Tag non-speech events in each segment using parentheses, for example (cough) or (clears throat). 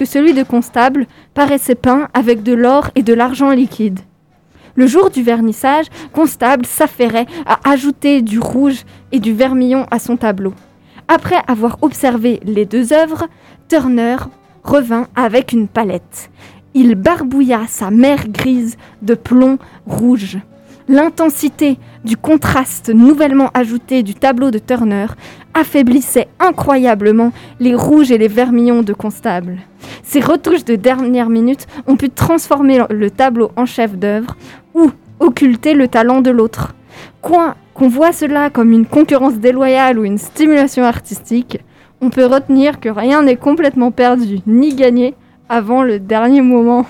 que celui de constable paraissait peint avec de l'or et de l'argent liquide. Le jour du vernissage, Constable s'affairait à ajouter du rouge et du vermillon à son tableau. Après avoir observé les deux œuvres, Turner revint avec une palette. Il barbouilla sa mer grise de plomb rouge. L'intensité du contraste nouvellement ajouté du tableau de Turner affaiblissait incroyablement les rouges et les vermillons de Constable. Ces retouches de dernière minute ont pu transformer le tableau en chef-d'œuvre ou occulter le talent de l'autre. Quoi qu'on voit cela comme une concurrence déloyale ou une stimulation artistique, on peut retenir que rien n'est complètement perdu ni gagné avant le dernier moment.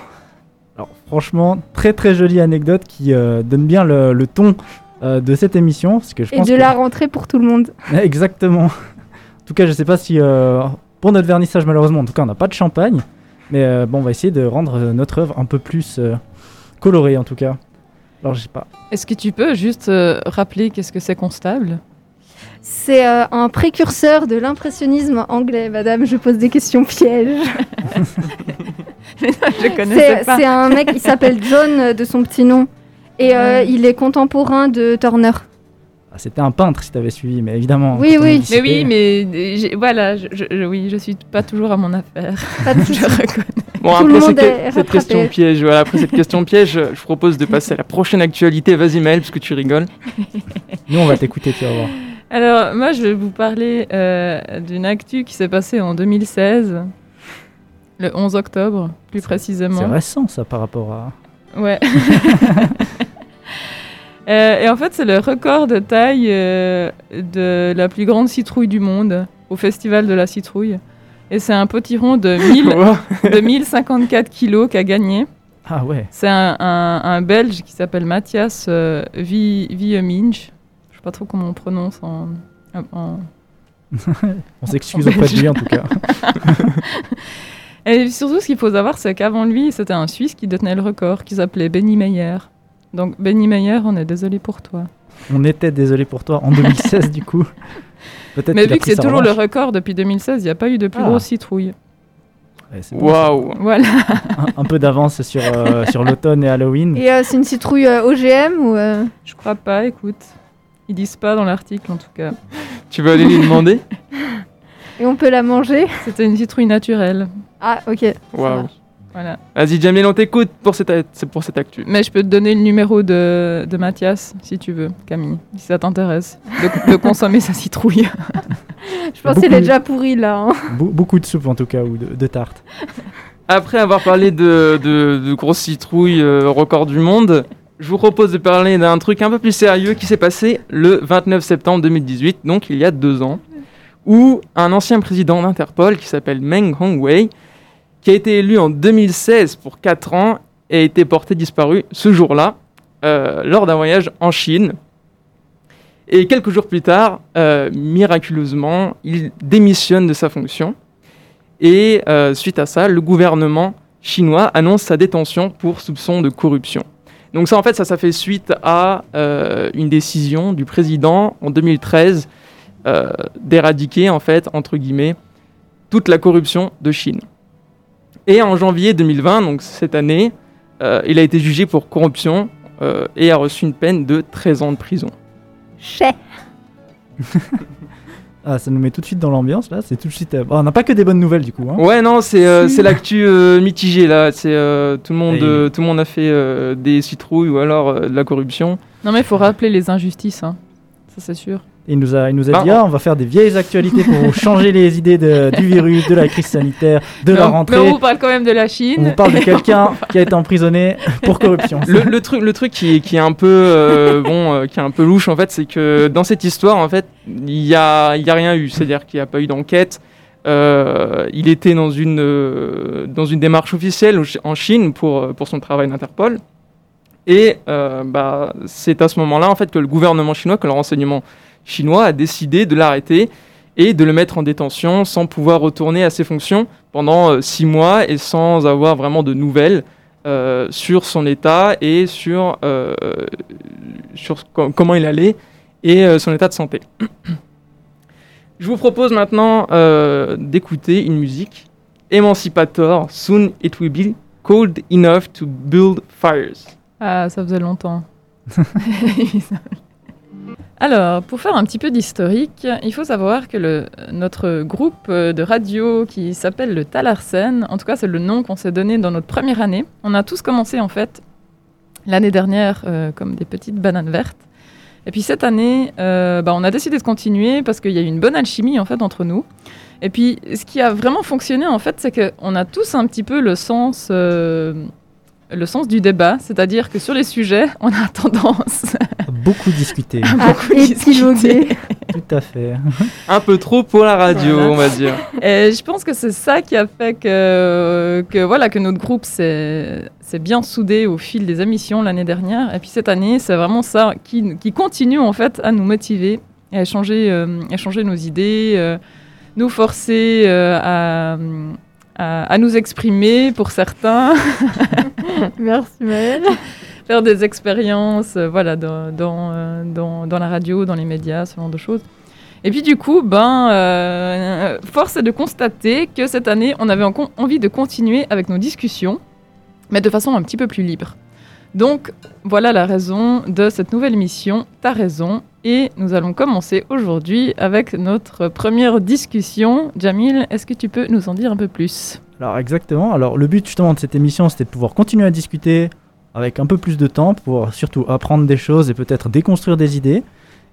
Franchement, très très jolie anecdote qui euh, donne bien le, le ton euh, de cette émission. Parce que je Et pense de que- la rentrée pour tout le monde. (laughs) Exactement. En tout cas, je sais pas si euh, pour notre vernissage, malheureusement, en tout cas, on n'a pas de champagne. Mais euh, bon, on va essayer de rendre notre œuvre un peu plus euh, colorée, en tout cas. Alors, je sais pas. Est-ce que tu peux juste euh, rappeler qu'est-ce que c'est constable C'est euh, un précurseur de l'impressionnisme anglais, madame. Je pose des questions pièges. (laughs) (laughs) Je C'est c'est un mec, il s'appelle John euh, de son petit nom. Et euh, Ouais. il est contemporain de Turner. Ah, C'était un peintre si t'avais suivi, mais évidemment. Oui, oui. Mais oui, mais euh, voilà, je, je- oui, je suis pas toujours à mon affaire. Pas de (laughs) je reconnais. Bon, Tout le après monde cette, est cette rattrapé. question piège, voilà, après cette question piège, je je propose de passer à la prochaine actualité. Vas-y Maël, parce que tu rigoles. Nous, on va t'écouter, tu vas voir. Alors, moi, je vais vous parler euh, d'une actu qui s'est passée en 2016, le 11 octobre, plus C'est précisément. récent, ça, par rapport à. Ouais. (laughs) Euh, et en fait, c'est le record de taille euh, de la plus grande citrouille du monde au Festival de la citrouille. Et c'est un potiron de, (laughs) 1000, Wow. de 1054 kilos qu'a gagné. Ah ouais. C'est un, un- un Belge qui s'appelle Mathias euh, Vi- Vieminch. Je sais pas trop comment on prononce en... en- (laughs) On s'excuse auprès de lui, en tout cas. Et surtout, ce qu'il faut savoir, c'est qu'avant lui, c'était un Suisse qui détenait le record, qui s'appelait Benny Meyer. Donc, Benny Meyer, on est désolé pour toi. On était désolé pour toi en 2016, (laughs) du coup. Peut-être Mais vu que c'est toujours le record depuis 2016, il n'y a pas eu de plus Ah. grosse citrouille. Waouh. Voilà. un, un peu d'avance sur, euh, (laughs) sur l'automne et Halloween. Et euh, c'est une citrouille euh, OGM ou euh, Je crois pas, écoute. Ils disent pas dans l'article, en tout cas. Tu veux aller lui demander? (laughs) Et on peut la manger? C'était une citrouille naturelle. Ah ok. Waouh. Voilà. Vas-y Jamil, on t'écoute pour cette, pour cette actu. Mais je peux te donner le numéro de, de Mathias, si tu veux, Camille, si ça t'intéresse, de, de (laughs) consommer sa citrouille. Je pense qu'elle est déjà pourrie là. hein. Be- beaucoup de soupe, en tout cas, ou de, de tarte. Après avoir parlé de, de, de grosses citrouilles euh, record du monde, je vous propose de parler d'un truc un peu plus sérieux qui s'est passé le 29 septembre 2018, donc il y a deux ans, où un ancien président d'Interpol qui s'appelle Meng Hongwei, qui a été élu en 2016 pour 4 ans, a été porté disparu ce jour-là, euh, lors d'un voyage en Chine. Et quelques jours plus tard, euh, miraculeusement, il démissionne de sa fonction. Et euh, suite à ça, le gouvernement chinois annonce sa détention pour soupçon de corruption. Donc ça, en fait, ça, fait suite à une décision du président en 2013 euh, d'éradiquer, en fait, entre guillemets, toute la corruption de Chine. Et en janvier 2020, donc cette année, euh, il a été jugé pour corruption euh, et a reçu une peine de 13 ans de prison. Chais. (laughs) Ah, ça nous met tout de suite dans l'ambiance, là. C'est tout de suite. euh, bon, on n'a pas que des bonnes nouvelles, du coup. Hein. Ouais, non, c'est euh, c'est l'actu euh, mitigée là. C'est euh, tout le monde, Et- euh, tout le monde a fait euh, des citrouilles ou alors euh, de la corruption. Non, mais il faut rappeler les injustices, hein. ça c'est sûr. Il nous a, il nous a Bah, dit, ah, on va faire des vieilles actualités pour changer les idées de- du virus, de la crise sanitaire, de la Mais on- rentrée. Mais on vous parle quand même de la On Chine. vous parle de quelqu'un (laughs) qui a été emprisonné pour corruption. Le, le truc, le truc qui, est- qui est un peu euh, bon, euh, qui est un peu louche en fait, c'est que dans cette histoire en fait, il y a, y a rien eu. C'est-à-dire qu'il n'y a pas eu d'enquête. Euh, il était dans une dans une démarche officielle en Chine pour pour son travail d'Interpol. Et euh, bah, c'est à ce moment-là en fait que le gouvernement chinois, que le renseignement chinois a décidé de l'arrêter et de le mettre en détention sans pouvoir retourner à ses fonctions pendant euh, six mois et sans avoir vraiment de nouvelles euh, sur son état et sur, sur co- comment il allait et son état de santé. Je vous propose maintenant d'écouter une musique Emancipator, soon it will be cold enough to build fires. Ah, ça faisait longtemps. (laughs) Alors, pour faire un petit peu d'historique, il faut savoir que notre groupe de radio qui s'appelle le Talarsen, en tout cas c'est le nom qu'on s'est donné dans notre première année, on a tous commencé en fait l'année dernière euh, comme des petites bananes vertes. Et puis cette année, euh, bah, on a décidé de continuer parce qu'il y a eu une bonne alchimie en fait entre nous. Et puis ce qui a vraiment fonctionné en fait, c'est qu'on a tous un petit peu le sens euh, le sens du débat, c'est-à-dire que sur les sujets, (laughs) on a tendance (laughs) Beaucoup discuter. À beaucoup discuter. Tout à fait. Un peu trop pour la radio, Voilà. on va dire. Et je pense que c'est ça qui a fait que, que, voilà, que notre groupe s'est s'est bien soudé au fil des émissions l'année dernière. Et puis cette année, c'est vraiment ça qui, qui continue en fait à nous motiver et à changer, euh, à changer nos idées, euh, nous forcer euh, à, à, à nous exprimer pour certains. (laughs) (laughs) Merci Maëlle. faire des expériences euh, voilà, dans, euh, dans, dans la radio, dans les médias, ce genre de choses. Et puis du coup, ben, euh, force est de constater que cette année, on avait en- envie de continuer avec nos discussions, mais de façon un petit peu plus libre. Donc voilà la raison de cette nouvelle émission, T'as raison. Et nous allons commencer aujourd'hui avec notre première discussion. Jamil, est-ce que tu peux nous en dire un peu plus? Alors exactement. Alors le but justement de cette émission, c'était de pouvoir continuer à discuter avec un peu plus de temps, pour surtout apprendre des choses et peut-être déconstruire des idées.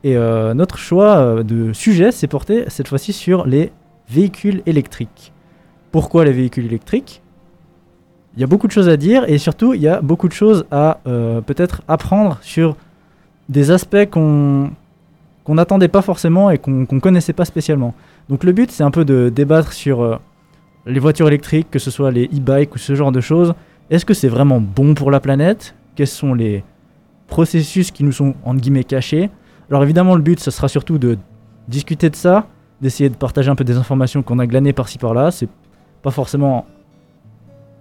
Et euh, notre choix euh, de sujet s'est porté cette fois-ci sur les véhicules électriques. Pourquoi les véhicules électriques? Il y a beaucoup de choses à dire et surtout il y a beaucoup de choses à euh, peut-être apprendre sur des aspects qu'on n'attendait pas forcément et qu'on qu'on connaissait pas spécialement. Donc le but c'est un peu de débattre sur euh, les voitures électriques, que ce soit les e-bikes ou ce genre de choses, est-ce que c'est vraiment bon pour la planète? Quels sont les processus qui nous sont entre guillemets cachés? Alors évidemment le but ce sera surtout de discuter de ça, d'essayer de partager un peu des informations qu'on a glanées par-ci par-là. C'est pas forcément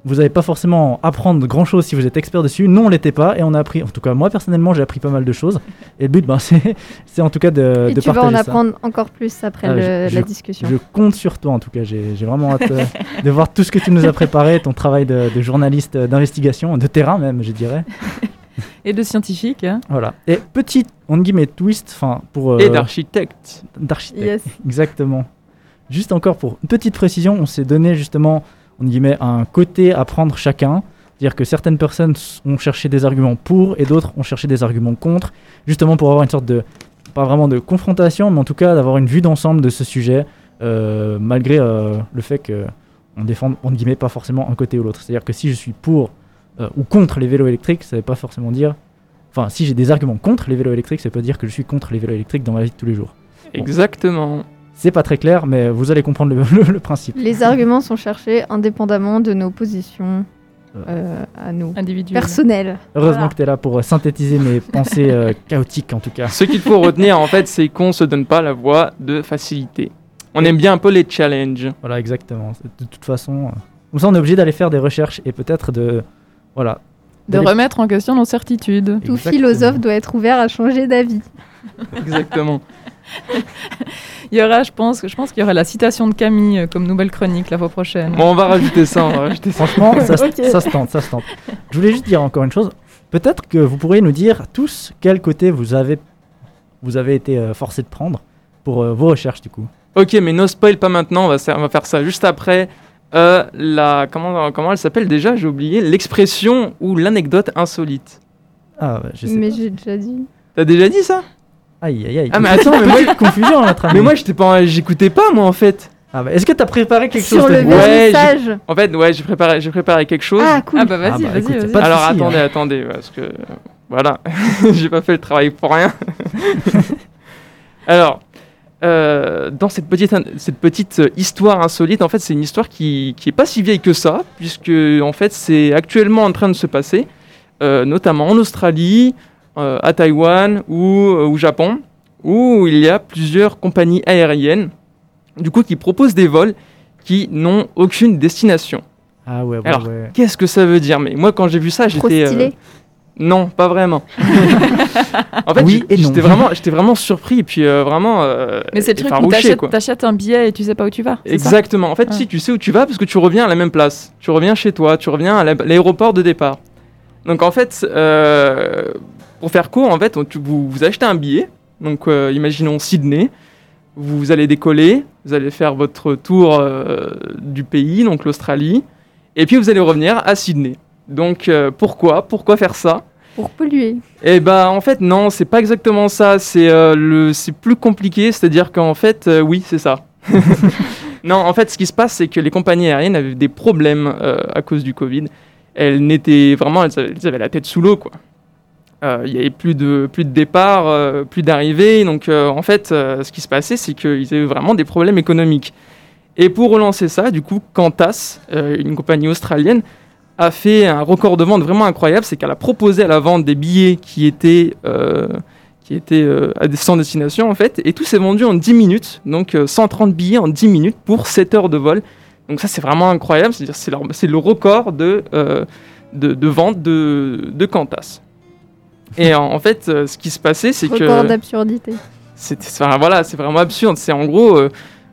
vous n'allez pas forcément apprendre grand chose si vous êtes expert dessus. Nous, on l'était pas et on a appris. En tout cas, moi personnellement, j'ai appris pas mal de choses. Et le but, ben, (laughs) c'est, c'est en tout cas de, Et de tu vas partager en ça. apprendre encore plus après Ah, le- je- la discussion. Je compte sur toi en tout cas. J'ai j'ai vraiment hâte euh, (laughs) de voir tout ce que tu nous as préparé, ton travail de, de journaliste euh, d'investigation, de terrain même, je dirais. (laughs) Et de scientifique hein Voilà. Et petit, en guillemets, twist, enfin, pour. euh, Et d'architecte. d'architecte. Yes. Exactement. Juste encore pour une petite précision, on s'est donné justement, on guillemets, un côté à prendre chacun. C'est-à-dire que certaines personnes ont cherché des arguments pour et d'autres ont cherché des arguments contre, justement pour avoir une sorte de, pas vraiment de confrontation, mais en tout cas d'avoir une vue d'ensemble de ce sujet, euh, malgré euh, le fait que on défend, en guillemets, pas forcément un côté ou l'autre. C'est-à-dire que si je suis pour euh, ou contre les vélos électriques, ça ne veut pas forcément dire. Enfin, si j'ai des arguments contre les vélos électriques, ça peut dire que je suis contre les vélos électriques dans ma vie de tous les jours. Exactement. C'est pas très clair, mais vous allez comprendre le, (laughs) le- le principe. Les arguments sont cherchés indépendamment de nos positions euh, à nous. Personnelles. Heureusement Voilà. que tu es là pour euh, synthétiser mes (laughs) pensées euh, chaotiques en tout cas. Ce qu'il faut retenir, en fait, c'est qu'on se donne pas la voie de facilité. On aime bien un peu les challenges. Voilà, exactement. De toute façon, euh, comme ça on est obligé d'aller faire des recherches et peut-être de. Voilà. De remettre en question nos certitudes. Tout philosophe doit être ouvert à changer d'avis. Exactement. (laughs) (laughs) Il y aura, je pense, je pense qu'il y aura la citation de Camille euh, comme nouvelle chronique la fois prochaine. Bon, on va rajouter ça, on va rajouter ça. Franchement, ça, se- Ok. ça se tente, ça se tente. Je voulais juste dire encore une chose. Peut-être que vous pourriez nous dire tous quel côté vous avez, vous avez été euh, forcé de prendre pour euh, vos recherches du coup. Ok, mais no spoil pas maintenant, on va, faire- on va faire ça juste après. Euh, la, comment, comment elle s'appelle déjà? J'ai oublié. L'expression ou l'anecdote insolite. Ah, bah, je sais Mais j'ai déjà dit. T'as déjà dit ça? Aïe, aïe, aïe. Ah, mais attends, mais moi- confusion notre ami. Mais moi, j'étais pas, j'écoutais pas, moi, en fait. Ah, bah, Est-ce que tu as préparé quelque Sur chose le de- Ouais, vernissage. En fait, ouais, j'ai préparé, j'ai préparé quelque chose. Ah, cool. Ah bah vas-y, Ah bah, vas-y, Alors attendez, hein. attendez, parce que voilà, (laughs) j'ai pas fait le travail pour rien. (laughs) Alors, euh, dans cette petite, cette petite histoire insolite, en fait, c'est une histoire qui, qui est pas si vieille que ça, puisque en fait, c'est actuellement en train de se passer, euh, notamment en Australie, euh, à Taïwan ou euh, au Japon, où il y a plusieurs compagnies aériennes, du coup, qui proposent des vols qui n'ont aucune destination. Ah ouais, ouais, Alors, ouais. Qu'est-ce que ça veut dire? Mais moi, quand j'ai vu ça, j'étais. euh, stylé. Non, pas vraiment. (laughs) en fait, Oui j'étais vraiment, j'étais vraiment surpris et puis euh, vraiment. euh, Mais c'est le truc où t'achètes, un billet et tu sais pas où tu vas. Exactement. En fait, Ah. si tu sais où tu vas, parce que tu reviens à la même place. Tu reviens chez toi, tu reviens à la- l'aéroport de départ. Donc en fait, euh, pour faire court, en fait, on- tu- vous, vous achetez un billet. Donc euh, imaginons Sydney. Vous allez décoller, vous allez faire votre tour euh, du pays, donc l'Australie, et puis vous allez revenir à Sydney. Donc euh, pourquoi? Pourquoi faire ça? Pour polluer. eh bah en fait non, c'est pas exactement ça. C'est le, c'est plus compliqué. C'est-à-dire qu'en fait, oui, c'est ça. (laughs) non, en fait, ce qui se passe, c'est que les compagnies aériennes avaient des problèmes à cause du Covid. Elles n'étaient vraiment, elles avaient, elles avaient la tête sous l'eau, quoi. Euh, Il y avait plus de plus de départs, euh, plus d'arrivées. Donc euh, en fait, ce qui se passait, c'est qu'ils avaient vraiment des problèmes économiques. Et pour relancer ça, du coup, Qantas, une compagnie australienne, a fait un record de vente vraiment incroyable, c'est qu'elle a proposé à la vente des billets qui étaient, qui étaient à des sans destination en fait, et tout s'est vendu en 10 minutes, donc euh, 130 billets en 10 minutes pour 7 heures de vol. Donc ça c'est vraiment incroyable, c'est c'est le record de, de, de vente de, de Qantas. Et en, en fait, euh, ce qui se passait, c'est que Record d'absurdité. c'est enfin, voilà, c'est vraiment absurde. C'est en gros, euh,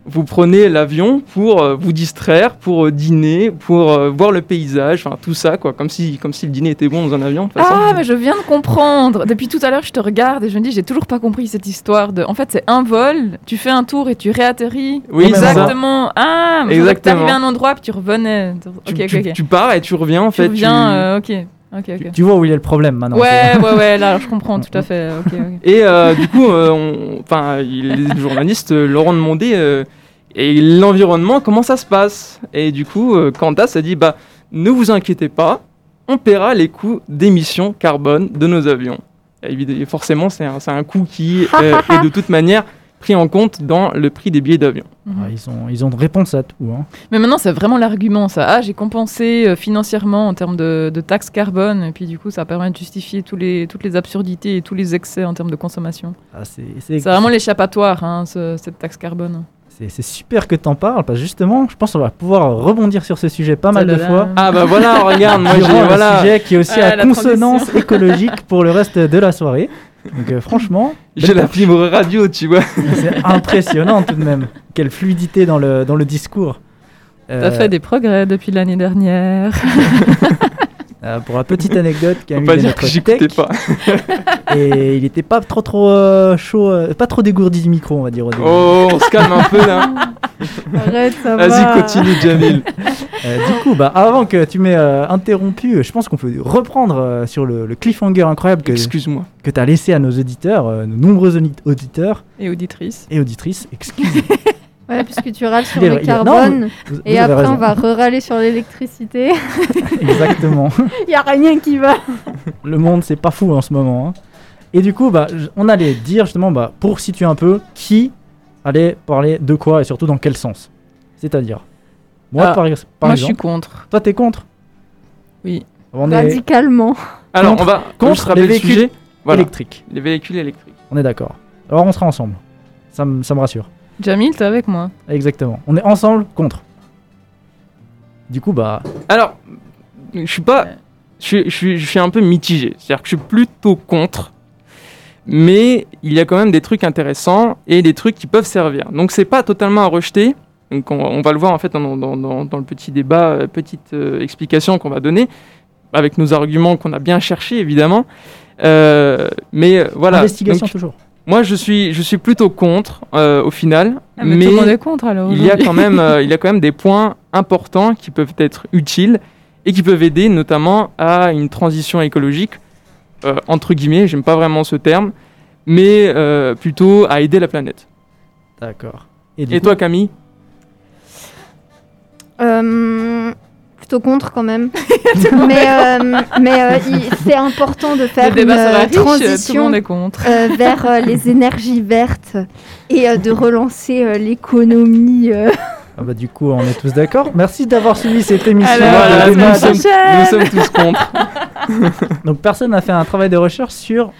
vous prenez l'avion pour euh, vous distraire, pour euh, dîner, pour euh, voir le paysage, enfin tout ça, quoi, comme si, comme si le dîner était bon dans un avion. de toute façon. Ah, mais je viens de comprendre. Depuis tout à l'heure, je te regarde et je me dis, j'ai toujours pas compris cette histoire de. En fait, c'est un vol, tu fais un tour et tu réatterris. Oui, c'est ça. exactement. Ah, mais Exactement. t'arrivais à un endroit puis tu revenais. Tu, pars et tu reviens en Tu fait. reviens, tu- euh, ok. Tu vois où il est le problème maintenant. Ouais, ouais, ouais, là, je comprends (laughs) tout à fait. Et euh, du coup, euh, enfin, il- les (laughs) journalistes euh, leur ont demandé euh, et l'environnement, comment ça se passe? Et du coup, euh, Qantas a dit bah, ne vous inquiétez pas, on paiera les coûts d'émissions carbone de nos avions. Et évidemment, forcément, c'est un, c'est un coût qui euh, (laughs) est de toute manière pris en compte dans le prix des billets d'avion. Mhm. Ils, ont, ils ont une réponse à tout. hein. Mais maintenant, c'est vraiment l'argument, ça. Ah, j'ai compensé euh, financièrement en termes de, de taxes carbone, et puis du coup, ça permet de justifier tous les, toutes les absurdités et tous les excès en termes de consommation. Ah, c'est- vraiment l'échappatoire, hein, ce- cette taxe carbone. c'est- super que t'en parles parce que justement, je pense qu'on va pouvoir rebondir sur ce sujet pas mal de fois. Ah bah voilà, regarde, moi j'ai voilà, sujet qui est aussi Ah, à la consonance écologique pour le reste de la soirée. Donc euh, franchement, (laughs) j'ai la fibre radio, tu vois. c'est (laughs) impressionnant tout de même. Quelle fluidité dans le, dans le discours. T'as Euh, fait des progrès depuis l'année dernière. (laughs) euh, pour la petite anecdote, Camille pas dire notre que tech, pas. (laughs) et il était pas trop trop euh, chaud, euh, pas trop dégourdi du micro, on va dire au début. Oh, on se calme un peu là. Arrête, ça va. Vas-y, continue, Jamil. Euh, du coup, bah, avant que tu m'aies euh, interrompu, je pense qu'on peut reprendre euh, sur le, le cliffhanger incroyable que, Excuse-moi. que tu as laissé à nos auditeurs, euh, nos nombreux audi- auditeurs Et auditrice. et auditrices. Excusez. (laughs) Ouais, puisque tu râles (laughs) sur le non, carbone. vous- Et vous après, raison. on va râler sur l'électricité. (laughs) Exactement. (laughs) Il n'y a rien qui va. le monde, c'est pas fou en ce moment. hein. Et du coup, bah, on allait dire justement, bah, pour situer un peu, qui allait parler de quoi et surtout dans quel sens. C'est-à-dire, moi, Ah, par, ex- par Moi, je suis exemple, contre. toi, t'es contre? Oui. On est Radicalement. Alors, Contre- on va contre les le véhicules sujet. Voilà, électrique. les véhicules électriques. On est d'accord. Alors, on sera ensemble. Ça me rassure. Jamil, t'es avec moi. Exactement. On est ensemble contre. Du coup, bah, Alors, je suis pas. Je suis, je suis, je suis un peu mitigé. C'est-à-dire que je suis plutôt contre. Mais il y a quand même des trucs intéressants et des trucs qui peuvent servir. Donc, c'est pas totalement à rejeter. Donc, on, on va le voir en fait dans, dans- dans- dans le petit débat, euh, petite euh, explication qu'on va donner, avec nos arguments qu'on a bien cherchés évidemment. Euh, mais voilà. investigation Donc, toujours. Moi, je suis, je suis plutôt contre euh, au final. Ah, mais, tout le monde est contre alors. il y a quand même, euh, (laughs) il y a quand même des points importants qui peuvent être utiles et qui peuvent aider notamment à une transition écologique euh, entre guillemets. J'aime pas vraiment ce terme, mais euh, plutôt à aider la planète. D'accord. Et coup- toi, Camille? Euh, plutôt contre quand même. (laughs) mais euh, mais euh, il- c'est important de faire une euh, riche, transition euh, vers euh, les énergies vertes et euh, de relancer euh, l'économie. euh. Ah bah, du coup, on est tous d'accord. Merci d'avoir suivi cette émission. Alors, sommes, nous sommes tous contre. (laughs) Donc, personne n'a fait un travail de recherche sur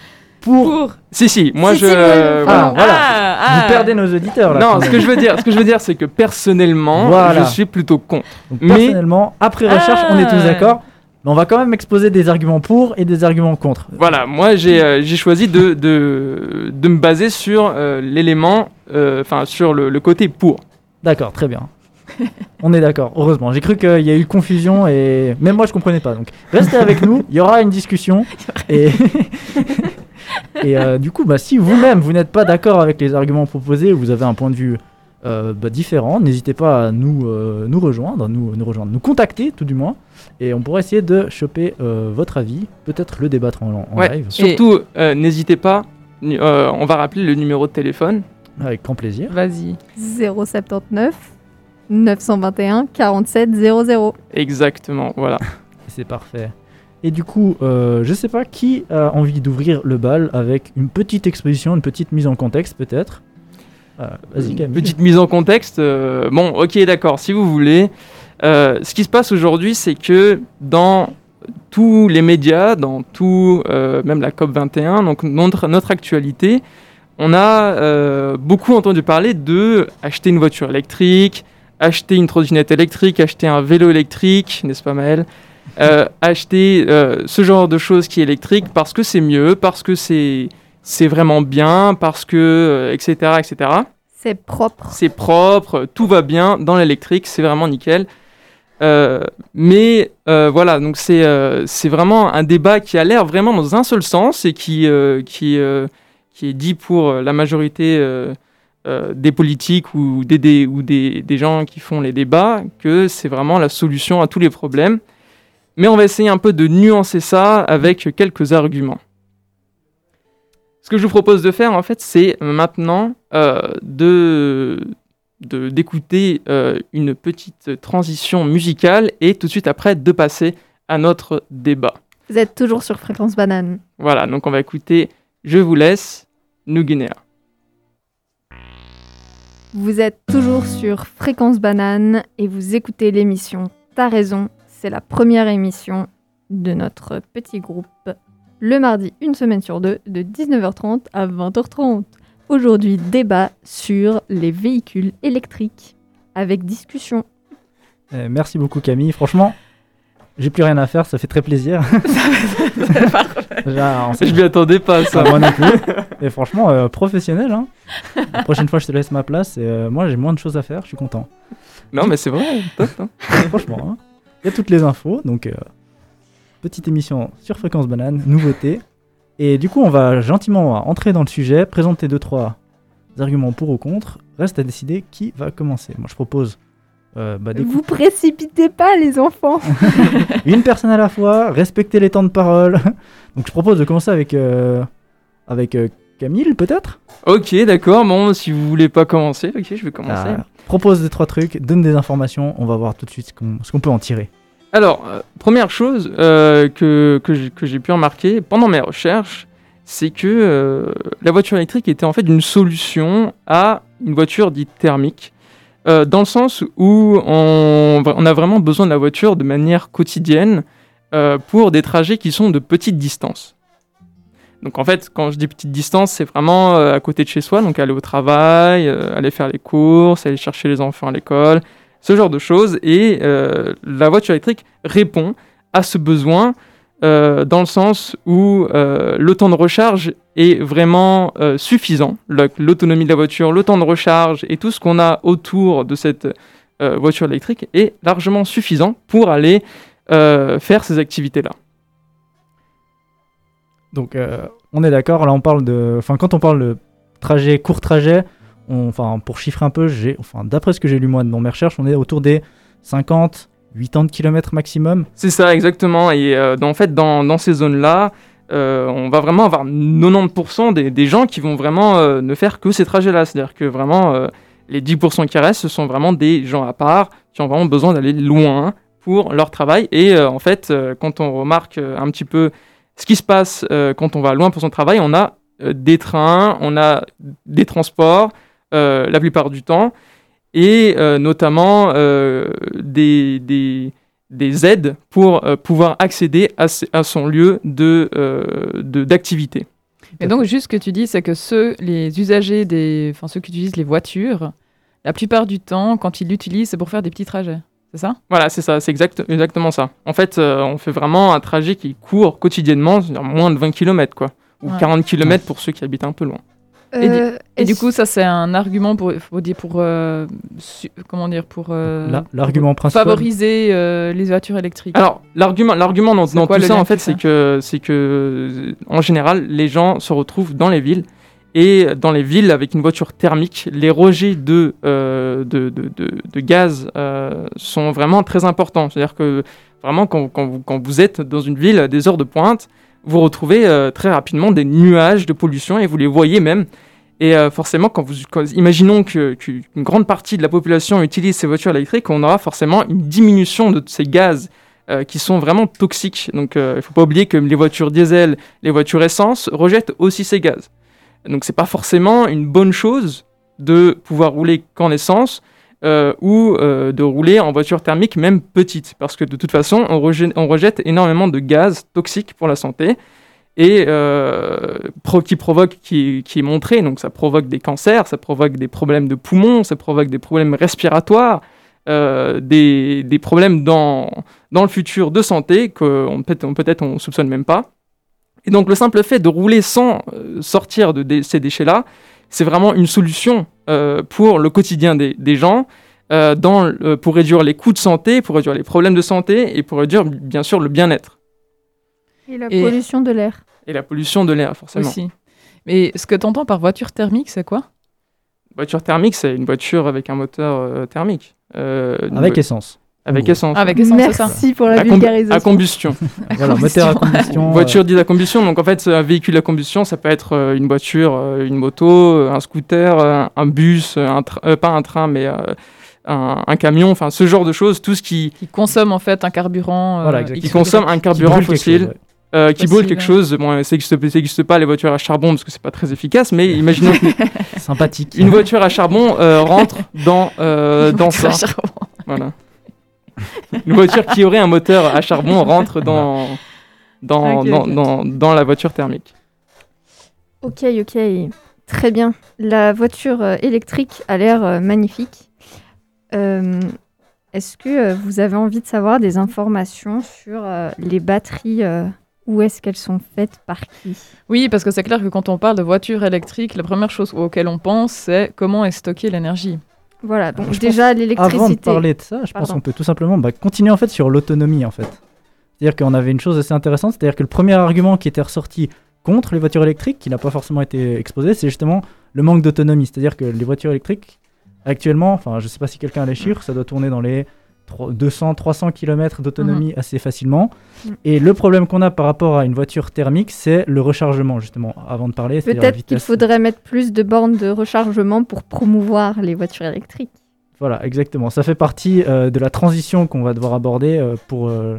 pour. Pour. si, si, moi Si, je. si, euh, Ah, voilà. Ah, ah. Vous perdez nos auditeurs là. Non, ce que je veux dire, ce que je veux dire, c'est que personnellement, Voilà. je suis plutôt contre. Mais- personnellement, après recherche, on est tous Ah. d'accord. Mais on va quand même exposer des arguments pour et des arguments contre. Voilà, moi j'ai euh, choisi de, de, de me baser sur euh, l'élément, euh, enfin sur le, le côté pour. D'accord, très bien. On est d'accord, heureusement. J'ai cru qu'il y a eu confusion et même moi je comprenais pas. Donc restez avec nous, il y aura une discussion. (laughs) Et, (laughs) et euh, du coup, bah, si vous-même vous n'êtes pas d'accord avec les arguments proposés, vous avez un point de vue euh, bah, différent, n'hésitez pas à nous, euh, nous rejoindre, nous, nous rejoindre, nous contacter tout du moins. Et on pourra essayer de choper euh, votre avis, peut-être le débattre en, en Ouais. live, Surtout, euh, n'hésitez pas, euh, on va rappeler le numéro de téléphone. avec grand plaisir. Vas-y. 079 921 47 00. Exactement, voilà. (laughs) C'est parfait. Et du coup, euh, je sais pas qui a envie d'ouvrir le bal avec une petite exposition, une petite mise en contexte peut-être. Euh, Vas-y Camille. Petite mise en contexte. euh, bon, ok, d'accord, si vous voulez. Euh, ce qui se passe aujourd'hui, c'est que dans tous les médias, dans tout, même la COP 21, donc notre, notre actualité, on a beaucoup entendu parler de acheter une voiture électrique, acheter une trottinette électrique, acheter un vélo électrique, n'est-ce pas Maël Euh, Acheter euh, ce genre de choses qui est électrique parce que c'est mieux, parce que c'est c'est vraiment bien, parce que, euh, etc., etc C'est propre. c'est propre, tout va bien dans l'électrique, c'est vraiment nickel. Euh, mais euh, voilà, donc c'est euh, c'est vraiment un débat qui a l'air vraiment dans un seul sens et qui, qui, qui est dit pour la majorité des politiques ou, des, des- ou des, des gens qui font les débats, que c'est vraiment la solution à tous les problèmes. Mais on va essayer un peu de nuancer ça avec quelques arguments. Ce que je vous propose de faire, en fait, c'est maintenant euh, de d'écouter euh, une petite transition musicale et tout de suite après de passer à notre débat. Vous êtes toujours sur Fréquence Banane. Voilà, donc on va écouter Je vous laisse, New Guinea. Vous êtes toujours sur Fréquence Banane et vous écoutez l'émission T'as raison, c'est la première émission de notre petit groupe. Le mardi, une semaine sur deux, de 19h30 à 20h30. Aujourd'hui, débat sur les véhicules électriques avec discussion. Euh, merci beaucoup Camille. Franchement, j'ai plus rien à faire, ça fait très plaisir. Déjà, on sait- Je m'y attendais pas à Ah, ça. moi non plus. Et franchement, euh, professionnel. Hein. La prochaine fois, je te laisse ma place. Et euh, moi, j'ai moins de choses à faire. Je suis content. Non, mais c'est vrai, top. hein. franchement, hein. Il y a toutes les infos. Donc, euh, petite émission sur Fréquence Banane, nouveauté. Et du coup, on va gentiment entrer dans le sujet, présenter deux trois arguments pour ou contre. Reste à décider qui va commencer. Moi, je propose euh, bah, Vous précipitez pas, les enfants (laughs) une personne à la fois, respecter les temps de parole. Donc, je propose de commencer avec euh, avec euh, Camille, peut-être? Ok, d'accord, bon, si vous voulez pas commencer, ok, je vais commencer. Ah, propose des trois trucs, donne des informations, on va voir tout de suite ce qu'on ce qu'on peut en tirer. Alors, euh, première chose euh, que, que j'ai- pu remarquer pendant mes recherches, c'est que euh, la voiture électrique était en fait une solution à une voiture dite thermique, dans le sens où on, on a vraiment besoin de la voiture de manière quotidienne pour des trajets qui sont de petite distance. Donc en fait, quand je dis petite distance, c'est vraiment euh, à côté de chez soi, donc aller au travail, euh, aller faire les courses, aller chercher les enfants à l'école, ce genre de choses. Et euh, la voiture électrique répond à ce besoin dans le sens où le temps de recharge est vraiment suffisant. L'autonomie de la voiture, le temps de recharge et tout ce qu'on a autour de cette voiture électrique est largement suffisant pour aller faire ces activités-là. Donc euh, on est d'accord, là on parle de... Enfin quand on parle de trajet, court trajet, on- enfin pour chiffrer un peu, j'ai, enfin, d'après ce que j'ai lu moi dans mes recherches, on est autour des 50, 80 km maximum. C'est ça, exactement. Et euh, en fait, dans, ces zones-là, euh, on va vraiment avoir 90% des, gens qui vont vraiment ne faire que ces trajets-là. C'est-à-dire que vraiment, les 10% qui restent, ce sont vraiment des gens à part qui ont vraiment besoin d'aller loin pour leur travail. Et en fait, quand on remarque un petit peu ce qui se passe euh, quand on va loin pour son travail, on a euh, des trains, on a des transports euh, la plupart du temps, et notamment des, des, des aides pour pouvoir accéder à, son lieu de, euh, de- d'activité. Et donc, juste ce que tu dis, c'est que ceux, les usagers, des, ceux qui utilisent les voitures, la plupart du temps, quand ils l'utilisent, c'est pour faire des petits trajets. C'est ça? Voilà, c'est ça, c'est exact, exactement ça. En fait, euh, on fait vraiment un trajet qui court quotidiennement, c'est-à-dire moins de 20 km, quoi. Ou Ouais. 40 km pour ceux qui habitent un peu loin. Et du- Euh, Et du coup, ça, c'est un argument pour, faut dire, pour euh, su- comment dire, pour euh, Là, L'argument principal. favoriser euh, les voitures électriques. Alors, l'argument, l'argument dans, dans quoi tout ça, en fait, c'est que, c'est que, en général, les gens se retrouvent dans les villes. Et dans les villes, avec une voiture thermique, les rejets de, euh, de, de, de- gaz euh, sont vraiment très importants. C'est-à-dire que, vraiment, quand, quand vous, êtes dans une ville à des heures de pointe, vous retrouvez euh, très rapidement des nuages de pollution et vous les voyez même. Et forcément, quand vous, imaginons qu'une grande partie de la population utilise ces voitures électriques, on aura forcément une diminution de ces gaz qui sont vraiment toxiques. Donc, il ne faut pas oublier que les voitures diesel, les voitures essence rejettent aussi ces gaz. Donc, c'est pas forcément une bonne chose de pouvoir rouler qu'en essence euh, ou euh, de rouler en voiture thermique, même petite, parce que de toute façon, on rejette, énormément de gaz toxiques pour la santé et euh, qui provoque, qui, est montré, donc ça provoque des cancers, ça provoque des problèmes de poumons, ça provoque des problèmes respiratoires, des, des problèmes dans, dans le futur de santé qu'on peut-être on, peut-être on soupçonne même pas. Et donc le simple fait de rouler sans euh, sortir de dé- ces déchets-là, c'est vraiment une solution euh, pour le quotidien des, des gens, euh, dans, euh, pour réduire les coûts de santé, pour réduire les problèmes de santé et pour réduire bien sûr le bien-être Et la Et- pollution de l'air. et la pollution de l'air forcément. aussi. Mais ce que tu entends par voiture thermique, c'est quoi? Voiture thermique, c'est une voiture avec un moteur euh, thermique. Euh, Avec vo- essence. Avec essence. Avec essence, ça. Merci pour la à, vulgarisation. à combustion. (laughs) Voilà, moteur à combustion. euh, voiture dite à combustion. Donc en fait, un véhicule à combustion, ça peut être euh, une voiture, euh, une moto, euh, un scooter, euh, un bus, euh, un euh, pas un train, mais euh, un, un camion. Enfin, ce genre de choses, tout ce qui, Qui consomme en fait un carburant. euh, Voilà, exactement. qui consomme un carburant fossile. chose, ouais. euh, qui brûle Fossile, quelque chose. Bon, ça n'existe pas les voitures à charbon parce que c'est pas très efficace, mais (laughs) imaginons Sympathique. qu'une voiture à charbon euh, rentre dans, euh, dans ça. Voilà. Une voiture qui aurait un moteur à charbon rentre dans, dans, dans, dans, dans la voiture thermique. Ok, ok. Très bien. La voiture euh, électrique a l'air euh, magnifique. Euh, est-ce que vous avez envie de savoir des informations sur euh, les batteries euh, Où est-ce qu'elles sont faites Par qui? Oui, parce que c'est clair que quand on parle de voiture électrique, la première chose auquel on pense, c'est comment est stockée l'énergie. Voilà, donc Je déjà Avant de l'électricité. parler de ça, je pense qu'on peut tout simplement bah, continuer en fait sur l'autonomie en fait. C'est-à-dire qu'on avait une chose assez intéressante, c'est-à-dire que le premier argument qui était ressorti contre les voitures électriques, qui n'a pas forcément été exposé, c'est justement le manque d'autonomie. C'est-à-dire que les voitures électriques, actuellement, enfin je sais pas si quelqu'un a les chiffres, ça doit tourner dans les 200-300 km d'autonomie assez facilement. Mhm. Et le problème qu'on a par rapport à une voiture thermique, c'est le rechargement justement, avant de parler. Peut-être qu'il faudrait mettre plus de bornes de rechargement pour promouvoir les voitures électriques. Voilà, exactement. Ça fait partie euh, de la transition qu'on va devoir aborder euh, pour, euh,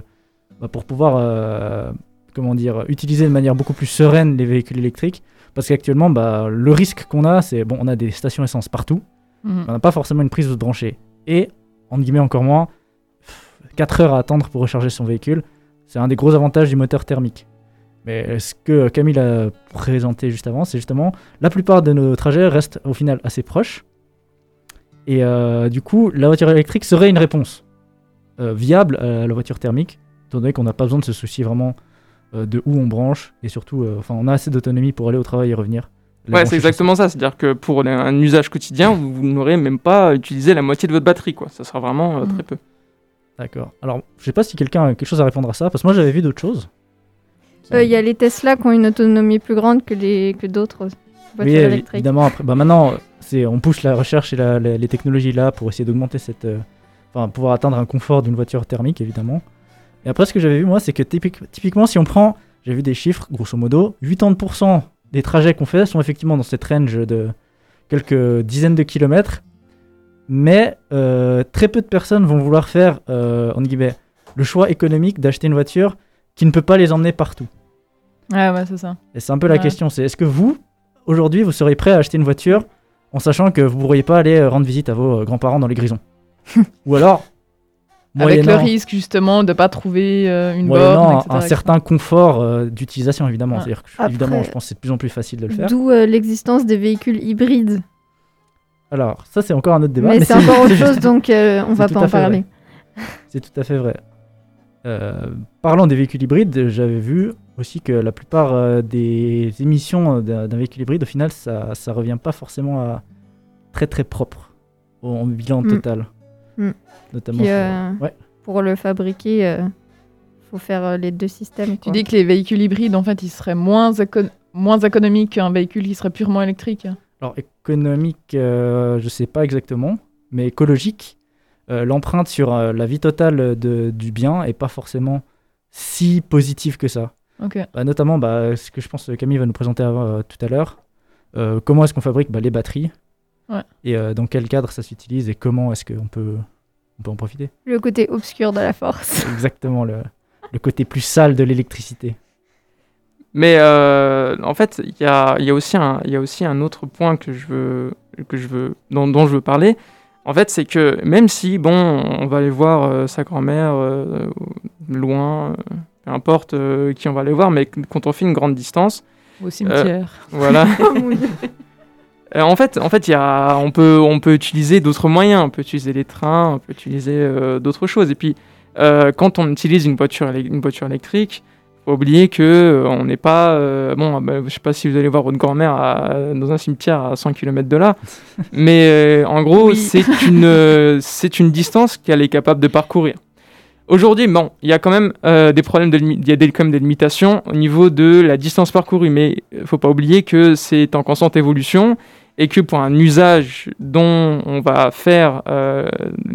bah, pour pouvoir comment dire, utiliser de manière beaucoup plus sereine les véhicules électriques. Parce qu'actuellement, bah, le risque qu'on a, c'est bon, on a des stations essence partout, Mhm. on n'a pas forcément une prise de branchée. Et, entre guillemets encore moins, 4 heures à attendre pour recharger son véhicule, c'est un des gros avantages du moteur thermique. Mais ce que Camille a présenté juste avant, c'est justement la plupart de nos trajets restent au final assez proches. Et euh, du coup, la voiture électrique serait une réponse euh, viable à la voiture thermique, étant donné qu'on n'a pas besoin de se soucier vraiment euh, de où on branche, et surtout, euh, enfin, on a assez d'autonomie pour aller au travail et revenir. Ouais, c'est exactement ça. C'est-à-dire que pour un- usage quotidien, vous, vous n'aurez même pas utilisé la moitié de votre batterie. Quoi. Ça sera vraiment euh, Mhm. très peu. D'accord. Alors, je sais pas si quelqu'un a quelque chose à répondre à ça, parce que moi j'avais vu d'autres choses. Euh, Il y a les Tesla qui ont une autonomie plus grande que, les, que d'autres voitures oui, électriques. évidemment. Après, bah maintenant, on pousse la recherche et la- les technologies là pour essayer d'augmenter cette, euh, enfin, pouvoir atteindre un confort d'une voiture thermique, évidemment. Et après, ce que j'avais vu moi, c'est que typique- typiquement, si on prend, j'ai vu des chiffres, grosso modo, 80% des trajets qu'on fait sont effectivement dans cette range de quelques dizaines de kilomètres, mais euh, très peu de personnes vont vouloir faire, euh, en guillemets, le choix économique d'acheter une voiture qui ne peut pas les emmener partout. Ouais, ouais, c'est ça. Et c'est un peu la Ouais. question, c'est est-ce que vous, aujourd'hui, vous seriez prêt à acheter une voiture en sachant que vous ne pourriez pas aller euh, rendre visite à vos euh, grands-parents dans les grisons? (laughs) Ou alors, Avec le risque justement de pas trouver euh, une moyennant borne, un- etc. un certain confort euh, d'utilisation, évidemment. Ouais. C'est-à-dire que, Après- évidemment, je pense que c'est de plus en plus facile de le faire. D'où euh, l'existence des véhicules hybrides. Alors, ça, c'est encore un autre débat. mais c'est encore autre chose, donc euh, on va pas en parler. (laughs) C'est tout à fait vrai. Euh, parlant des véhicules hybrides, j'avais vu aussi que la plupart euh, des émissions d'un d'un véhicule hybride, au final, ça, ça revient pas forcément à très très propre au- en bilan Mm. total. Mm. Notamment. Puis, sur- euh, Ouais. Pour le fabriquer, euh, faut faire euh, les deux systèmes. Tu dis que les véhicules hybrides, en fait, ils seraient moins, éco- moins économiques qu'un véhicule qui serait purement électrique. Alors économique, euh, je sais pas exactement, mais écologique, euh, l'empreinte sur euh, la vie totale de- du bien est pas forcément si positive que ça. Ok. Bah, notamment, bah, ce que je pense que Camille va nous présenter tout à l'heure. Comment est-ce qu'on fabrique bah, les batteries Ouais. Et dans quel cadre ça s'utilise et comment est-ce qu'on peut, on peut en profiter Le côté obscur de la force. Exactement, le, le côté plus sale de l'électricité. Mais euh, en fait, il y a, il y, a aussi un- il y a aussi un autre point que je veux, que je veux, dont, dont je veux parler. En fait, c'est que même si, bon, on va aller voir euh, sa grand-mère euh, loin, peu importe qui on va aller voir, mais quand on fait une grande distance, Au cimetière. voilà. (laughs) Euh, en fait, en fait, y a, on peut, on peut utiliser d'autres moyens. On peut utiliser les trains, on peut utiliser d'autres choses. Et puis, quand on utilise une voiture, une voiture électrique, oublier que euh, on n'est pas, euh, bon, bah, je sais pas si vous allez voir votre grand-mère dans un cimetière à 100 km de là, (laughs) mais euh, en gros, Oui. c'est (laughs) une, c'est une distance qu'elle est capable de parcourir. Aujourd'hui, bon, il y a quand même euh, des problèmes, de il y a des, quand même des limitations au niveau de la distance parcourue, mais il faut pas oublier que c'est en constante évolution et que pour un usage dont on va faire euh,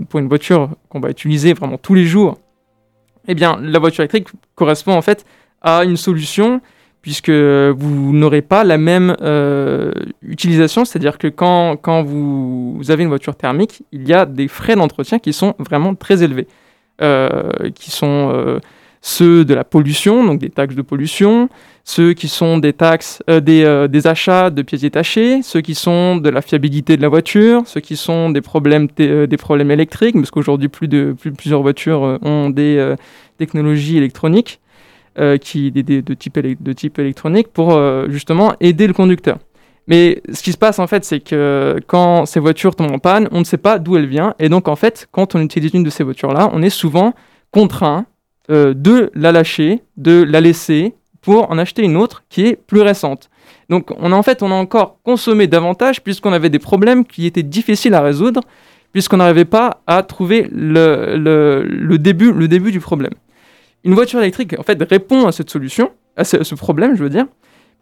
pour une voiture qu'on va utiliser vraiment tous les jours, eh bien, la voiture électrique correspond en fait à une solution puisque vous n'aurez pas la même euh, utilisation, c'est-à-dire que quand, quand vous, avez une voiture thermique, il y a des frais d'entretien qui sont vraiment très élevés, euh, qui sont euh, ceux de la pollution, donc des taxes de pollution, ceux qui sont des taxes, des, achats de pièces détachées, ceux qui sont de la fiabilité de la voiture, ceux qui sont des problèmes, des problèmes électriques, parce qu'aujourd'hui plusieurs voitures ont des technologies électroniques euh, qui des- de type de type électronique pour euh, justement aider le conducteur. Mais ce qui se passe en fait, c'est que quand ces voitures tombent en panne, on ne sait pas d'où elles viennent, et donc en fait, quand on utilise une de ces voitures-là, on est souvent contraint euh, de la lâcher, de la laisser pour en acheter une autre qui est plus récente. Donc on a, en fait on a encore consommé davantage puisqu'on avait des problèmes qui étaient difficiles à résoudre puisqu'on n'arrivait pas à trouver le, le début, le début du problème. Une voiture électrique en fait répond à cette solution, à ce, problème je veux dire,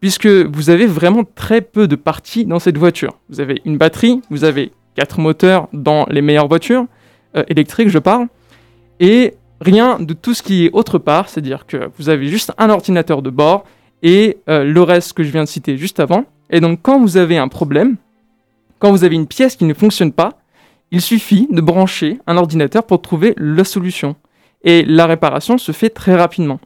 puisque vous avez vraiment très peu de parties dans cette voiture. Vous avez une batterie, vous avez quatre moteurs dans les meilleures voitures euh, électriques je parle, et rien de tout ce qui est autre part, c'est-à-dire que vous avez juste un ordinateur de bord et euh, le reste que je viens de citer juste avant. Et donc quand vous avez un problème, quand vous avez une pièce qui ne fonctionne pas, il suffit de brancher un ordinateur pour trouver la solution. Et la réparation se fait très rapidement.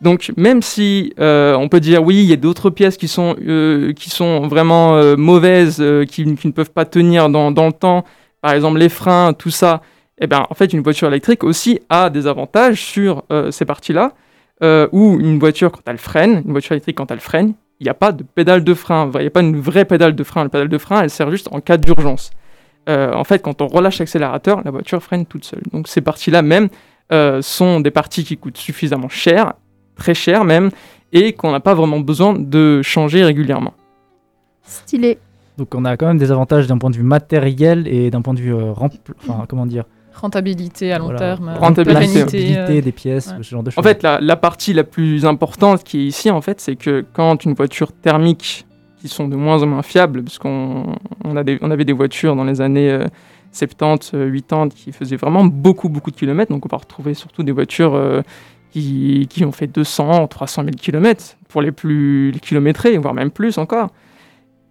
Donc même si euh, on peut dire oui, il y a d'autres pièces qui sont, euh, qui sont vraiment euh, mauvaises, qui, ne peuvent pas tenir dans, dans le temps, par exemple les freins, tout ça, eh bien, en fait, une voiture électrique aussi a des avantages sur ces parties-là, où une voiture, quand elle freine, une voiture électrique, quand elle freine, il n'y a pas de pédale de frein, il n'y a pas une vraie pédale de frein. La pédale de frein, elle sert juste en cas d'urgence. En fait, quand on relâche l'accélérateur, la voiture freine toute seule. Donc ces parties-là même euh, sont des parties qui coûtent suffisamment cher, très cher même, et qu'on n'a pas vraiment besoin de changer régulièrement. Stylé. Donc on a quand même des avantages d'un point de vue matériel et d'un point de vue euh, rempl- enfin, comment dire? Rentabilité à long voilà, terme. Rentabilité. pérennité, rentabilité euh, des pièces, ouais. ce genre de En choses. fait, la, la partie la plus importante qui est ici, en fait, c'est que quand une voiture thermique, qui sont de moins en moins fiables, parce qu'on on on avait des voitures dans les années euh, 70, euh, 80 qui faisaient vraiment beaucoup, beaucoup de kilomètres, donc on va retrouver surtout des voitures euh, qui, qui ont fait 200, 300 000 kilomètres, pour les plus les kilométrés, voire même plus encore.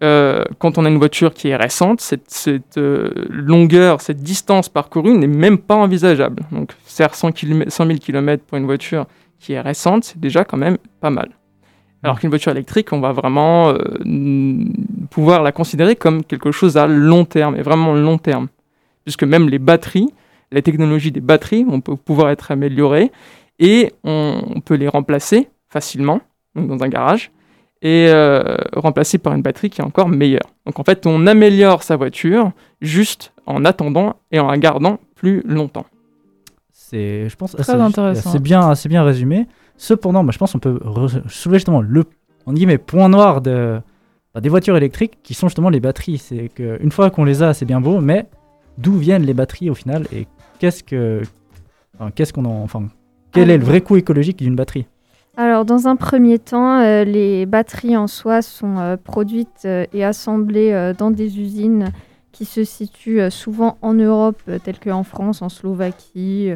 Euh, quand on a une voiture qui est récente, cette, cette, euh, longueur, cette distance parcourue n'est même pas envisageable. Donc faire 100, km, 100 000 km pour une voiture qui est récente, c'est déjà quand même pas mal. Alors qu'une voiture électrique, on va vraiment euh, pouvoir la considérer comme quelque chose à long terme, et vraiment long terme. Puisque même les batteries, la technologie des batteries vont pou- pouvoir être améliorées, et on, on peut les remplacer facilement, donc dans un garage, et euh, remplacer par une batterie qui est encore meilleure. Donc en fait, on améliore sa voiture juste en attendant et en la gardant plus longtemps. c'est, je pense, Très assez, intéressant. assez bien, assez bien résumé. Cependant, bah, je pense qu'on peut soulever justement le en guillemets, point noir de, bah, des voitures électriques qui sont justement les batteries. C'est qu'une fois qu'on les a, c'est bien beau, mais d'où viennent les batteries au final et qu'est-ce que, qu'est-ce qu'on en, quel est le vrai coût écologique d'une batterie Alors, dans un premier temps, euh, les batteries en soi sont euh, produites euh, et assemblées dans des usines qui se situent souvent en Europe, telles qu'en France, en Slovaquie,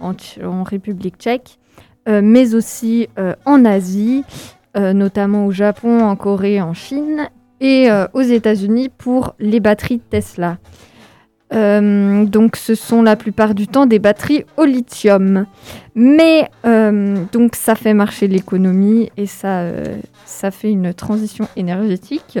en, en République tchèque, mais aussi en Asie, notamment au Japon, en Corée, en Chine et aux États-Unis pour les batteries Tesla. Euh, donc, ce sont la plupart du temps des batteries au lithium. Mais euh, donc ça fait marcher l'économie et ça, euh, ça fait une transition énergétique.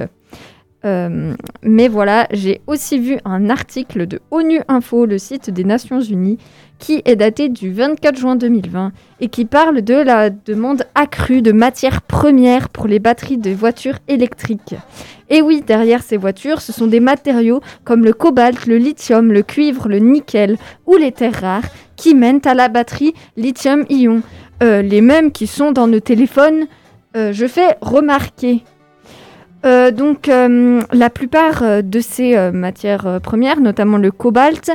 Euh, mais voilà, j'ai aussi vu un article de ONU Info, le site des Nations Unies, qui est daté du 24 juin 2020 et qui parle de la demande accrue de matières premières pour les batteries de voitures électriques. Et oui, derrière ces voitures, ce sont des matériaux comme le cobalt, le lithium, le cuivre, le nickel ou les terres rares qui mènent à la batterie lithium-ion, Euh, les mêmes qui sont dans nos téléphones, euh, je fais remarquer. Euh, donc euh, la plupart euh, de ces matières premières, notamment le cobalt,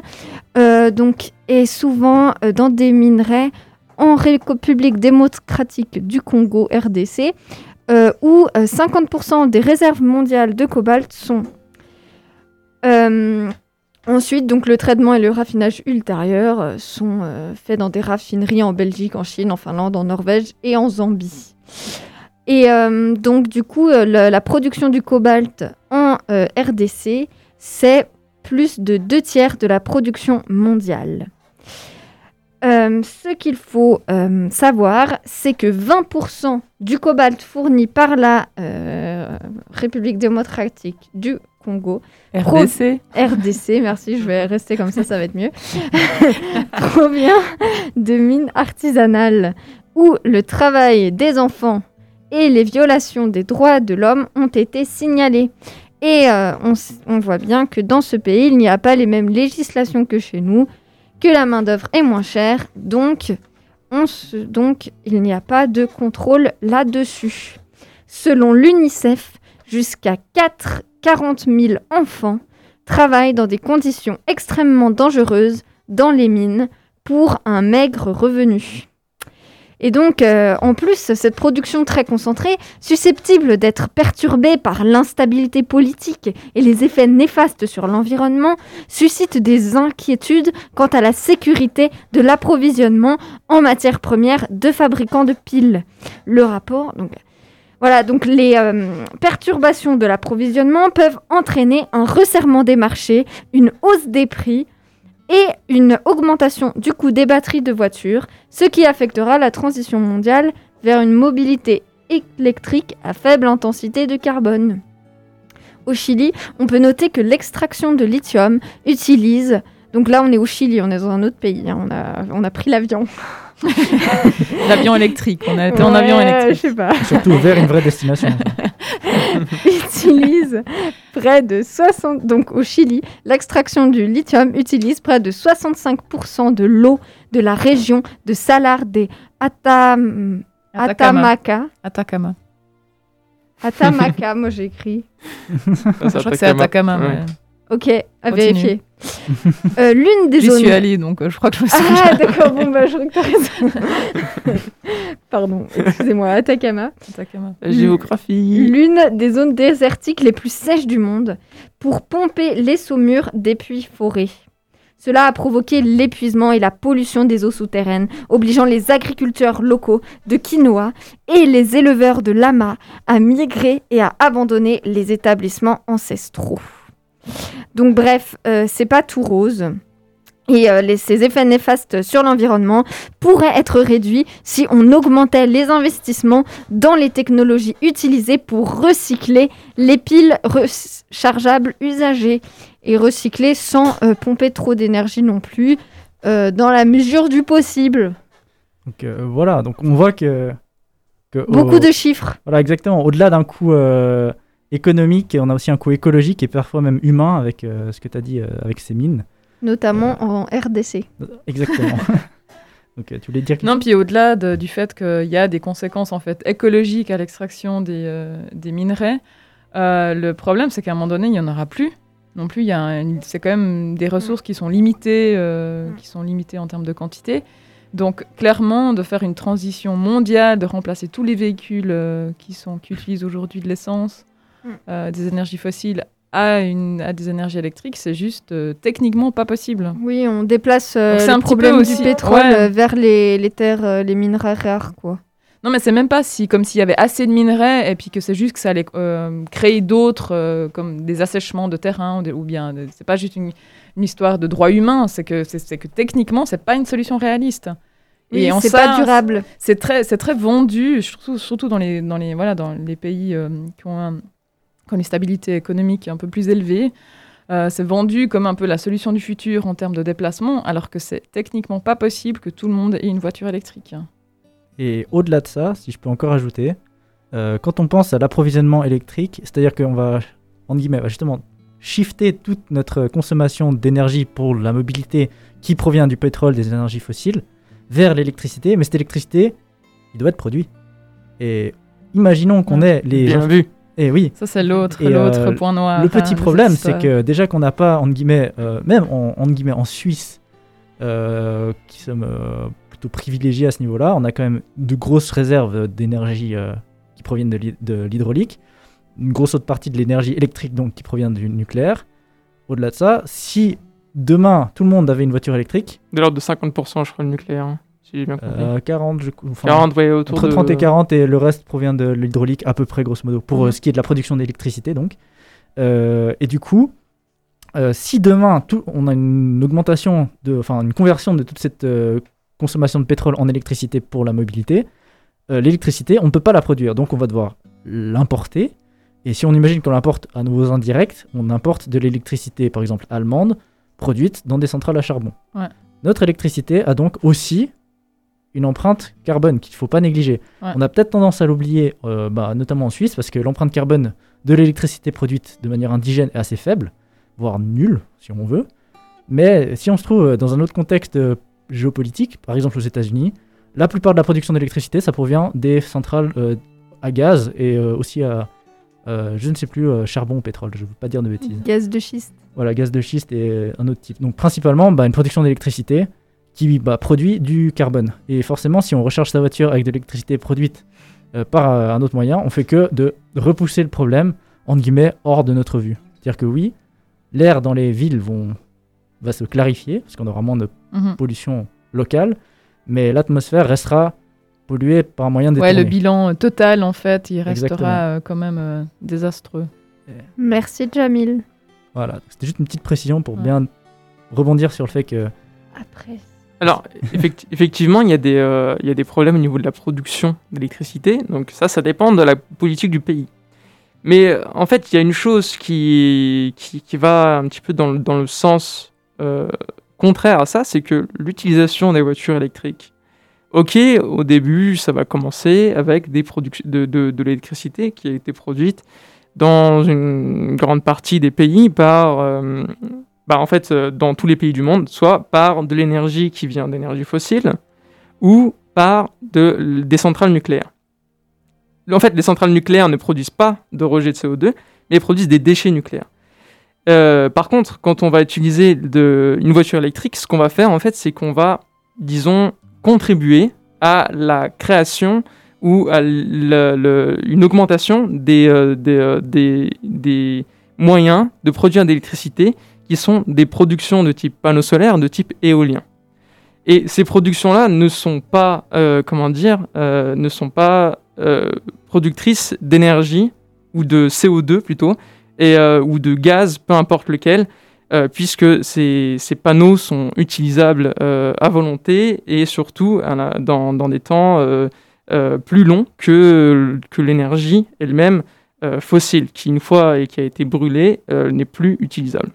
donc, est souvent dans des minerais en République démocratique du Congo, RDC, où euh, 50% des réserves mondiales de cobalt sont. Ensuite, donc, le traitement et le raffinage ultérieur sont faits dans des raffineries en Belgique, en Chine, en Finlande, en Norvège et en Zambie. Et euh, donc, du coup, euh, la, production du cobalt en euh, RDC, c'est plus de deux tiers de la production mondiale. Euh, ce qu'il faut savoir, c'est que 20% du cobalt fourni par la République démocratique du Congo RDC. RDC, merci, je vais rester comme ça, ça va être mieux, (laughs) provient de mines artisanales où le travail des enfants et les violations des droits de l'homme ont été signalés. Et euh, on, voit bien que dans ce pays, il n'y a pas les mêmes législations que chez nous, que la main-d'œuvre est moins chère, donc, on se- donc il n'y a pas de contrôle là-dessus. Selon l'UNICEF, jusqu'à 4 40 000 enfants travaillent dans des conditions extrêmement dangereuses dans les mines pour un maigre revenu. Et donc, euh, en plus, cette production très concentrée, susceptible d'être perturbée par l'instabilité politique et les effets néfastes sur l'environnement, suscite des inquiétudes quant à la sécurité de l'approvisionnement en matières premières de fabricants de piles. Le rapport, donc, voilà, donc les euh, perturbations de l'approvisionnement peuvent entraîner un resserrement des marchés, une hausse des prix et une augmentation du coût des batteries de voitures, ce qui affectera la transition mondiale vers une mobilité électrique à faible intensité de carbone. Au Chili, on peut noter que l'extraction de lithium utilise... Donc là, on est au Chili, on est dans un autre pays, hein, on, a, on a pris l'avion. (laughs) L'avion électrique. On a été en avion électrique. Je sais pas. (laughs) Surtout vers une vraie destination. (laughs) utilise près de 60 donc au Chili, l'extraction du lithium utilise près de 65% de l'eau de la région de Salar de Atam... Atacama. Atamaca. Atacama. Atamaca, moi. Ça, Je crois que c'est Atacama. Ouais. mais Ok, à Continue. vérifier. (laughs) Euh, L'une des J'y zones. suis allée, donc euh, je crois que je me souviens. Ah d'accord, bon bah je crois que t'as raison. (laughs) Pardon, excusez-moi, Atacama. Atacama. La géographie. L'une des zones désertiques les plus sèches du monde pour pomper les saumures des puits forêts. Cela a provoqué l'épuisement et la pollution des eaux souterraines, obligeant les agriculteurs locaux de quinoa et les éleveurs de lamas à migrer et à abandonner les établissements ancestraux. Donc bref, euh, c'est pas tout rose. Et euh, les- ces effets néfastes sur l'environnement pourraient être réduits si on augmentait les investissements dans les technologies utilisées pour recycler les piles rechargeables usagées et recycler sans euh, pomper trop d'énergie non plus, euh, dans la mesure du possible. Donc voilà, donc on voit que. que Beaucoup au- de chiffres. Voilà, exactement. Au-delà d'un coût euh, économique, on a aussi un coût écologique et parfois même humain avec euh, ce que tu as dit euh, avec ces mines. notamment en RDC. Exactement. (laughs) (laughs) Donc euh, tu voulais dire Non, puis au-delà de- du fait qu'il y a des conséquences en fait écologiques à l'extraction des, euh, des minerais, euh, le problème c'est qu'à un moment donné il n'y en aura plus. Non plus, il y a un- c'est quand même des ressources qui sont limitées, euh, Mm. qui sont limitées en termes de quantité. Donc clairement, de faire une transition mondiale, de remplacer tous les véhicules euh, qui sont qui utilisent aujourd'hui de l'essence. Euh, des énergies fossiles à, une, à des énergies électriques, c'est juste euh, techniquement pas possible. Oui, on déplace euh, le un problème aussi- du pétrole ouais. euh, vers les, les terres, les minerais rares, quoi. Non, mais c'est même pas si, comme s'il y avait assez de minerais et puis que c'est juste que ça allait euh, créer d'autres, euh, comme des assèchements de terrain, ou, bien c'est pas juste une, une histoire de droit humain, c'est que, c'est, que techniquement, c'est pas une solution réaliste. Oui, en c'est pas durable. C'est très, c'est très vendu, surtout, surtout dans, les, dans, les, voilà, dans les pays euh, qui, ont un- qui ont une stabilité économique un peu plus élevée. Euh, c'est vendu comme un peu la solution du futur en termes de déplacement, alors que c'est techniquement pas possible que tout le monde ait une voiture électrique. Et au-delà de ça, si je peux encore ajouter, euh, quand on pense à l'approvisionnement électrique, c'est-à-dire qu'on va, en guillemets, va justement shifter toute notre consommation d'énergie pour la mobilité qui provient du pétrole, des énergies fossiles, vers l'électricité, mais cette électricité, il doit être produit. Et imaginons qu'on Ouais. ait les... Bien vu. Et oui, Ça, c'est l'autre, euh, point noir. le hein, petit problème, c'est que déjà qu'on n'a pas, entre guillemets, euh, même en, entre guillemets, en Suisse, euh, qui sommes euh, plutôt privilégiés à ce niveau-là, on a quand même de grosses réserves d'énergie euh, qui proviennent de l'hy- de l'hydraulique, une grosse autre partie de l'énergie électrique donc qui provient du nucléaire. Au-delà de ça, si demain tout le monde avait une voiture électrique, De l'ordre de 50%, je crois, le nucléaire. Si j'ai bien compris. euh, 40, je, enfin, 40, ouais, autour entre de... 30 et 40 et le reste provient de l'hydraulique à peu près grosso modo pour Mhm. euh, ce qui est de la production d'électricité donc Euh, et du coup euh, si demain tout, on a une augmentation de enfin une conversion de toute cette euh, consommation de pétrole en électricité pour la mobilité euh, l'électricité on ne peut pas la produire donc on va devoir l'importer et si on imagine qu'on l'importe à nouveau indirect on importe de l'électricité par exemple allemande produite dans des centrales à charbon Ouais. notre électricité a donc aussi une empreinte carbone qu'il ne faut pas négliger. Ouais. On a peut-être tendance à l'oublier, euh, bah, notamment en Suisse, parce que l'empreinte carbone de l'électricité produite de manière indigène est assez faible, voire nulle, si on veut. Mais si on se trouve dans un autre contexte euh, géopolitique, par exemple aux États-Unis, la plupart de la production d'électricité, ça provient des centrales euh, à gaz et euh, aussi à, euh, je ne sais plus, euh, charbon ou pétrole, je ne veux pas dire de bêtises. Gaz de schiste. Voilà, gaz de schiste et un autre type. Donc principalement, bah, une production d'électricité qui bah, produit du carbone. Et forcément, si on recharge sa voiture avec de l'électricité produite euh, par euh, un autre moyen, on fait que de repousser le problème, entre guillemets, hors de notre vue. C'est-à-dire que oui, l'air dans les villes vont, va se clarifier, parce qu'on aura moins de Mhm. pollution locale, mais l'atmosphère restera polluée par un moyen Ouais, détourné. le bilan euh, total, en fait, il restera euh, quand même euh, désastreux. Merci, Jamil. Voilà, c'était juste une petite précision pour Ouais. bien rebondir sur le fait que Après. Alors, effecti- effectivement, il y, a des, euh, il y a des problèmes au niveau de la production d'électricité. Donc ça, ça dépend de la politique du pays. Mais euh, en fait, il y a une chose qui, va un petit peu dans le, sens euh, contraire à ça, c'est que l'utilisation des voitures électriques. Ok, au début, ça va commencer avec des de, de, l'électricité qui a été produite dans une grande partie des pays par, bah, en fait, euh, dans tous les pays du monde, soit par de l'énergie qui vient d'énergie fossile ou par de, des centrales nucléaires. En fait, les centrales nucléaires ne produisent pas de rejet de CO2, mais produisent des déchets nucléaires. Euh, par contre, quand on va utiliser de, une voiture électrique, ce qu'on va faire, en fait, c'est qu'on va, disons, contribuer à la création ou à une augmentation des, euh, des, des, moyens de produire d'électricité qui sont des productions de type panneau solaire, de type éolien. Et ces productions-là ne sont pas, euh, comment dire, euh, ne sont pas euh, productrices d'énergie ou de CO2 plutôt, et, ou de gaz, peu importe lequel, puisque ces, panneaux sont utilisables à volonté et surtout dans, dans des temps plus longs que, que l'énergie elle-même fossile, qui une fois et qui a été brûlée n'est plus utilisable.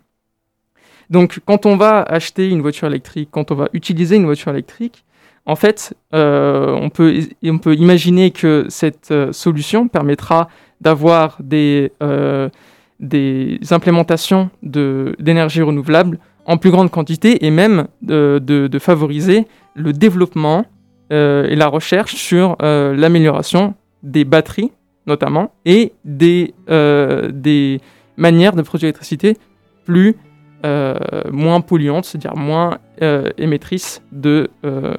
Donc quand on va acheter une voiture électrique, quand on va utiliser une voiture électrique, en fait, euh, on, peut, imaginer que cette euh, solution permettra d'avoir des, euh, implémentations d'énergie renouvelable en plus grande quantité et même de, favoriser le développement et la recherche sur l'amélioration des batteries notamment et des, des manières de produire l'électricité plus moins polluantes, c'est-à-dire moins euh, émettrices de, euh,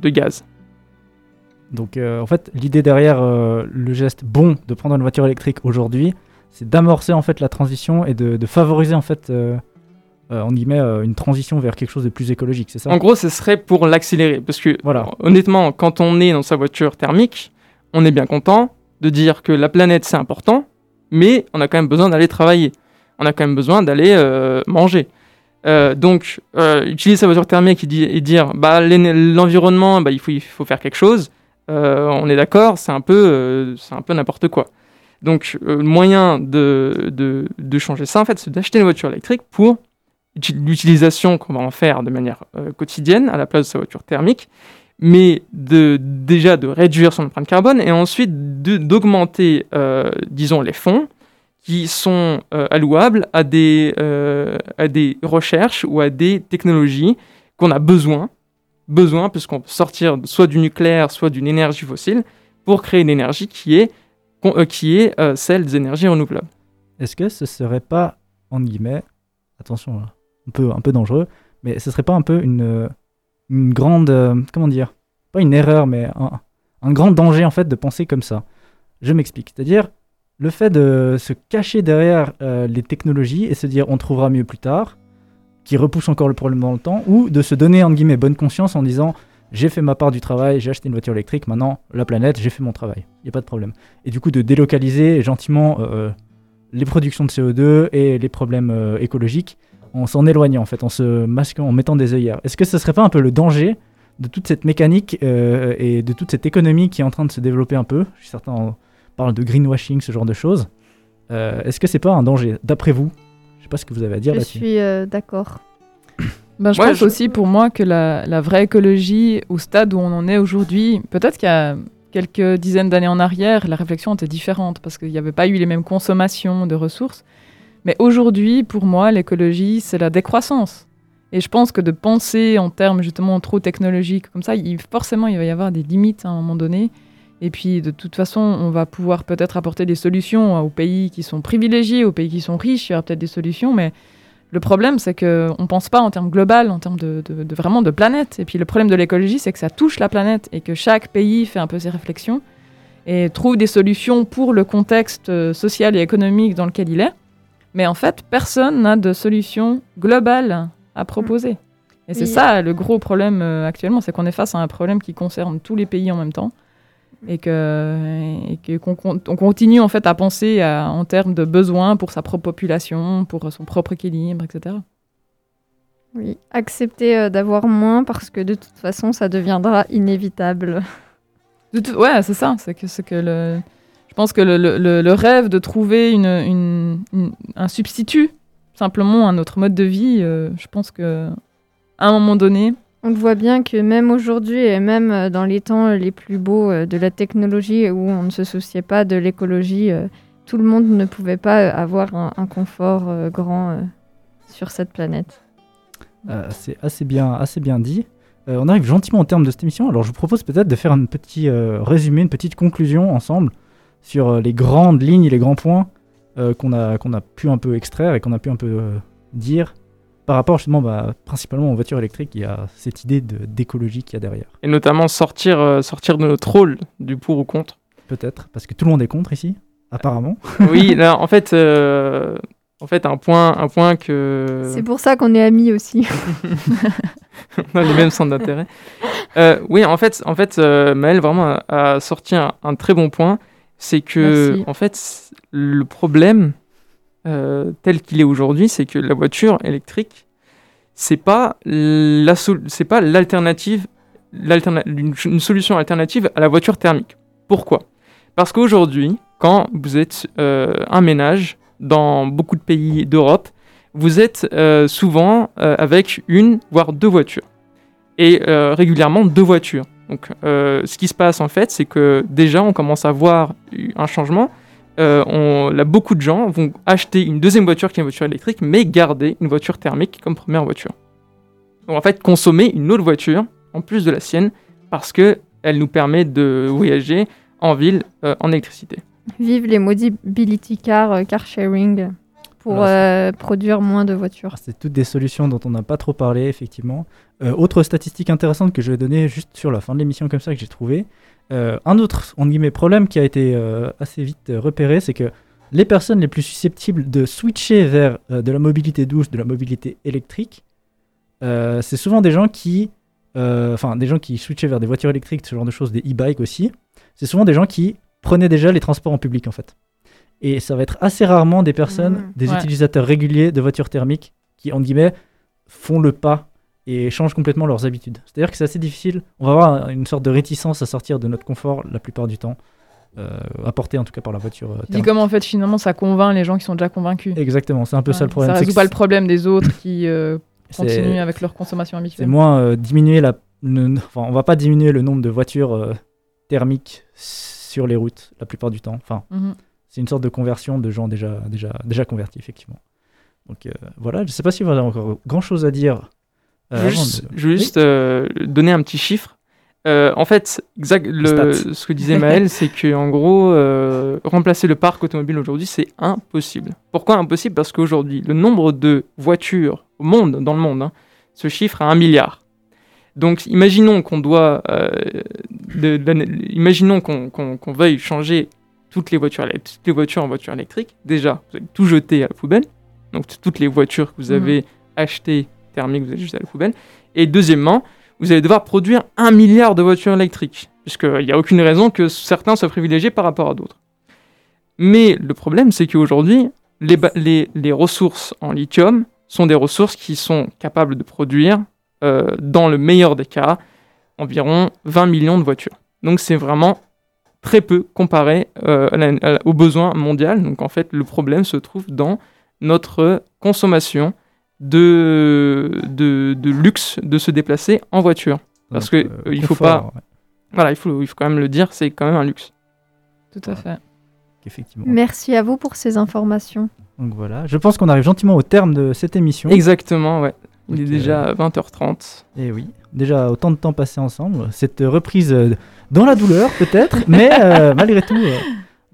de gaz. Donc euh, en fait, l'idée derrière euh, le geste bon de prendre une voiture électrique aujourd'hui, c'est d'amorcer en fait la transition et de, de favoriser en fait, euh, euh, en guillemets, euh, une transition vers quelque chose de plus écologique, c'est ça? En gros, ce serait pour l'accélérer. Parce que, Voilà. honnêtement, quand on est dans sa voiture thermique, on est bien content de dire que la planète, c'est important, mais on a quand même besoin d'aller travailler. On a quand même besoin d'aller euh, manger. Euh, donc, euh, utiliser sa voiture thermique et, di- et dire bah, l'environnement, bah, il, faut, faire quelque chose, on est d'accord, c'est un peu, n'importe quoi. Donc, le moyen de, changer ça, en fait, c'est d'acheter une voiture électrique pour uti- l'utilisation qu'on va en faire de manière quotidienne à la place de sa voiture thermique, mais déjà de réduire son empreinte carbone et ensuite d'augmenter, disons, les fonds qui sont euh, allouables à des, euh, à des recherches ou à des technologies qu'on a besoin, besoin puisqu'on peut sortir soit du nucléaire, soit d'une énergie fossile pour créer une énergie qui est, euh, qui est celle des énergies renouvelables. Est-ce que ce serait pas, en guillemets, attention, là, un peu, un peu dangereux, mais ce serait pas un peu une, une grande, comment dire, pas une erreur, mais un, un grand danger en fait de penser comme ça? Je m'explique. C'est-à-dire le fait de se cacher derrière euh, les technologies et se dire on trouvera mieux plus tard, qui repousse encore le problème dans le temps, ou de se donner en guillemets bonne conscience en disant j'ai fait ma part du travail, j'ai acheté une voiture électrique, maintenant la planète, j'ai fait mon travail, il n'y a pas de problème. Et du coup de délocaliser gentiment euh, les productions de CO2 et les problèmes euh, écologiques en s'en éloignant en fait, en se masquant, en mettant des œillères. Est-ce que ce serait pas un peu le danger de toute cette mécanique euh, et de toute cette économie qui est en train de se développer un peu? Certains en parlent de greenwashing, ce genre de choses. Euh, Est-ce que c'est pas un danger, d'après vous? Je sais pas ce que vous avez à dire Je là-dessus. suis euh, d'accord. (clears throat) Ben, je Ouais, pense je- aussi pour moi que la, la vraie écologie, au stade où on en est aujourd'hui, peut-être qu'il y a quelques dizaines d'années en arrière, la réflexion était différente parce qu'il n'y avait pas eu les mêmes consommations de ressources. Mais aujourd'hui, pour moi, l'écologie, c'est la décroissance. Et je pense que de penser en termes justement trop technologiques comme ça, il, forcément, il va y avoir des limites à un moment donné. Et puis, de toute façon, on va pouvoir peut-être apporter des solutions aux pays qui sont privilégiés, aux pays qui sont riches. Il y aura peut-être des solutions, mais le problème, c'est qu'on ne pense pas en termes global, en termes de, de- de vraiment de planète. Et puis le problème de l'écologie, c'est que ça touche la planète et que chaque pays fait un peu ses réflexions et trouve des solutions pour le contexte euh, social et économique dans lequel il est. Mais en fait, personne n'a de solution globale à proposer. Et c'est Oui. ça le gros problème euh, actuellement, c'est qu'on est face à un problème qui concerne tous les pays en même temps et que et qu'on con- on continue en fait à penser à- en termes de besoins pour sa propre population, pour son propre équilibre, etc. Oui, accepter euh, d'avoir moins parce que de toute façon, ça deviendra inévitable. De tout- ouais, c'est ça. C'est que, que le, je pense que le, le- rêve de trouver une, une- une- un substitut, simplement à notre mode de vie, euh, je pense que à un moment donné, On voit bien que même aujourd'hui et même euh, dans les temps les plus beaux euh, de la technologie où on ne se souciait pas de l'écologie, euh, tout le monde ne pouvait pas euh, avoir un, confort euh, grand euh, sur cette planète. Euh, c'est assez bien, assez bien dit. Euh, on arrive gentiment au terme de cette émission, alors je vous propose peut-être de faire un petit euh, résumé, une petite conclusion ensemble sur euh, les grandes lignes et les grands points euh, qu'on a, qu'on a pu un peu extraire et qu'on a pu un peu euh, dire par rapport justement bah, principalement aux voitures électriques. Il y a cette idée de- d'écologie qu'il y a derrière. Et notamment sortir, euh, sortir de notre rôle du pour ou contre. Peut-être, parce que tout le monde est contre ici, apparemment. Oui, (laughs) là, en fait, euh, en fait, un point, un point que C'est pour ça qu'on est amis aussi. (laughs) on a les mêmes centres d'intérêt. Euh, oui, en fait, en fait, euh, Maël vraiment a, a sorti un, un très bon point, c'est que Merci. en fait, le problème euh, tel qu'il est aujourd'hui, c'est que la voiture électrique, c'est pas la c'est pas l'alternative, l'alterna- une, solution alternative à la voiture thermique. Pourquoi? Parce qu'aujourd'hui, quand vous êtes euh, un ménage dans beaucoup de pays d'Europe, vous êtes euh, souvent avec une, voire deux voitures. Et régulièrement deux voitures. Donc ce qui se passe en fait, c'est que déjà on commence à voir un changement euh, on, là, beaucoup de gens vont acheter une deuxième voiture qui est une voiture électrique, mais garder une voiture thermique comme première voiture. Donc en fait, consommer une autre voiture en plus de la sienne parce que elle nous permet de voyager en ville euh, en électricité. Vive les mobility cars, euh, car sharing, pour Voilà, euh, produire moins de voitures. Ah, C'est toutes des solutions dont on n'a pas trop parlé, effectivement. Euh, autre statistique intéressante que je vais donner juste sur la fin de l'émission comme ça que j'ai trouvé. Euh, un autre on guillemets, problème qui a été assez vite repéré, c'est que les personnes les plus susceptibles de switcher vers de la mobilité douce, de la mobilité électrique, c'est souvent des gens qui, enfin des gens qui switchaient vers des voitures électriques, ce genre de choses, des e-bikes aussi. C'est souvent des gens qui prenaient déjà les transports en public en fait. Et ça va être assez rarement des personnes, Mhm. des Ouais. utilisateurs réguliers de voitures thermiques qui, en guillemets, font le pas et changent complètement leurs habitudes. C'est-à-dire que c'est assez difficile. On va avoir une sorte de réticence à sortir de notre confort la plupart du temps, euh, apporté en tout cas par la voiture euh, dis comment en fait finalement ça convainc les gens qui sont déjà convaincus. Exactement, c'est un peu ça le problème. Ça c'est résout pas le problème des autres qui euh, c'est- continuent avec leur consommation C'est habituelle. moins euh, diminuer la. le- enfin, on va pas diminuer le nombre de voitures euh, thermiques sur les routes la plupart du temps. Enfin, Mhm. C'est une sorte de conversion de gens déjà, déjà, déjà convertis, effectivement. Donc euh, voilà, je sais pas si vous avez encore grand chose à dire. euh, je veux avant juste, de- euh, donner un petit chiffre. En fait, exact, le, ce que disait Maël, c'est que en gros, remplacer le parc automobile aujourd'hui, c'est impossible. Pourquoi impossible? Parce qu'aujourd'hui, le nombre de voitures au monde, dans le monde, hein, se chiffre à un milliard. Donc, imaginons qu'on doit, de- de la- imaginons qu'on veuille changer toutes les voitures, toutes les voitures en voitures électriques. Déjà, vous allez tout jeter à la poubelle. Donc, toutes les voitures que vous Mhm. avez achetées thermiques, vous allez jeter à la poubelle. Et deuxièmement, vous allez devoir produire un milliard de voitures électriques, puisqu'il n'y a aucune raison que certains soient privilégiés par rapport à d'autres. Mais le problème, c'est qu'aujourd'hui, les, les, les ressources en lithium sont des ressources qui sont capables de produire, euh, dans le meilleur des cas, environ 20 millions de voitures. Donc c'est vraiment très peu comparé euh, aux besoins mondiaux. Donc en fait, le problème se trouve dans notre consommation de, de, de luxe de se déplacer en voiture. Parce que, euh, il faut confort, ouais, Voilà, il faut, il faut quand même le dire, c'est quand même un luxe. Tout à fait. effectivement. Merci à vous pour ces informations. Donc voilà, je pense qu'on arrive gentiment au terme de cette émission. Exactement, ouais. Il est déjà 20h30. Et oui, déjà autant de temps passé ensemble. Cette reprise euh, dans la douleur peut-être, (laughs) mais euh, malgré tout. euh,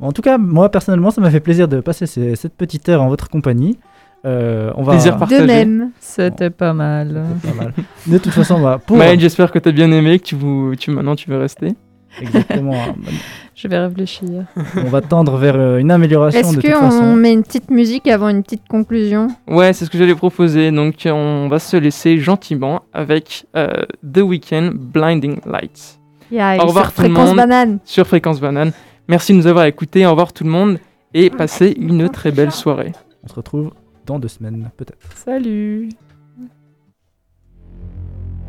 en tout cas, moi personnellement, ça m'a fait plaisir de passer ces- cette petite heure en votre compagnie. Euh, on va. Plaisir Partagé. De même. C'était pas mal. C'était pas mal. De toute façon, on va (laughs) pour Maël, j'espère que tu as bien aimé, que tu, vou- tu, maintenant tu veux rester. Exactement, (laughs) Je vais réfléchir. on va tendre vers euh, une amélioration Est-ce de toute qu'on façon. met une petite musique avant une petite conclusion? Ouais, c'est ce que j'allais proposer. Donc, on va se laisser gentiment avec euh, The Weeknd Blinding Lights Yeah, Au revoir sur tout le Fréquence monde. Banane. sur Fréquence Banane. Merci de nous avoir écoutés. Au revoir tout le monde et passez une très belle soirée. On se retrouve dans deux semaines peut-être. Salut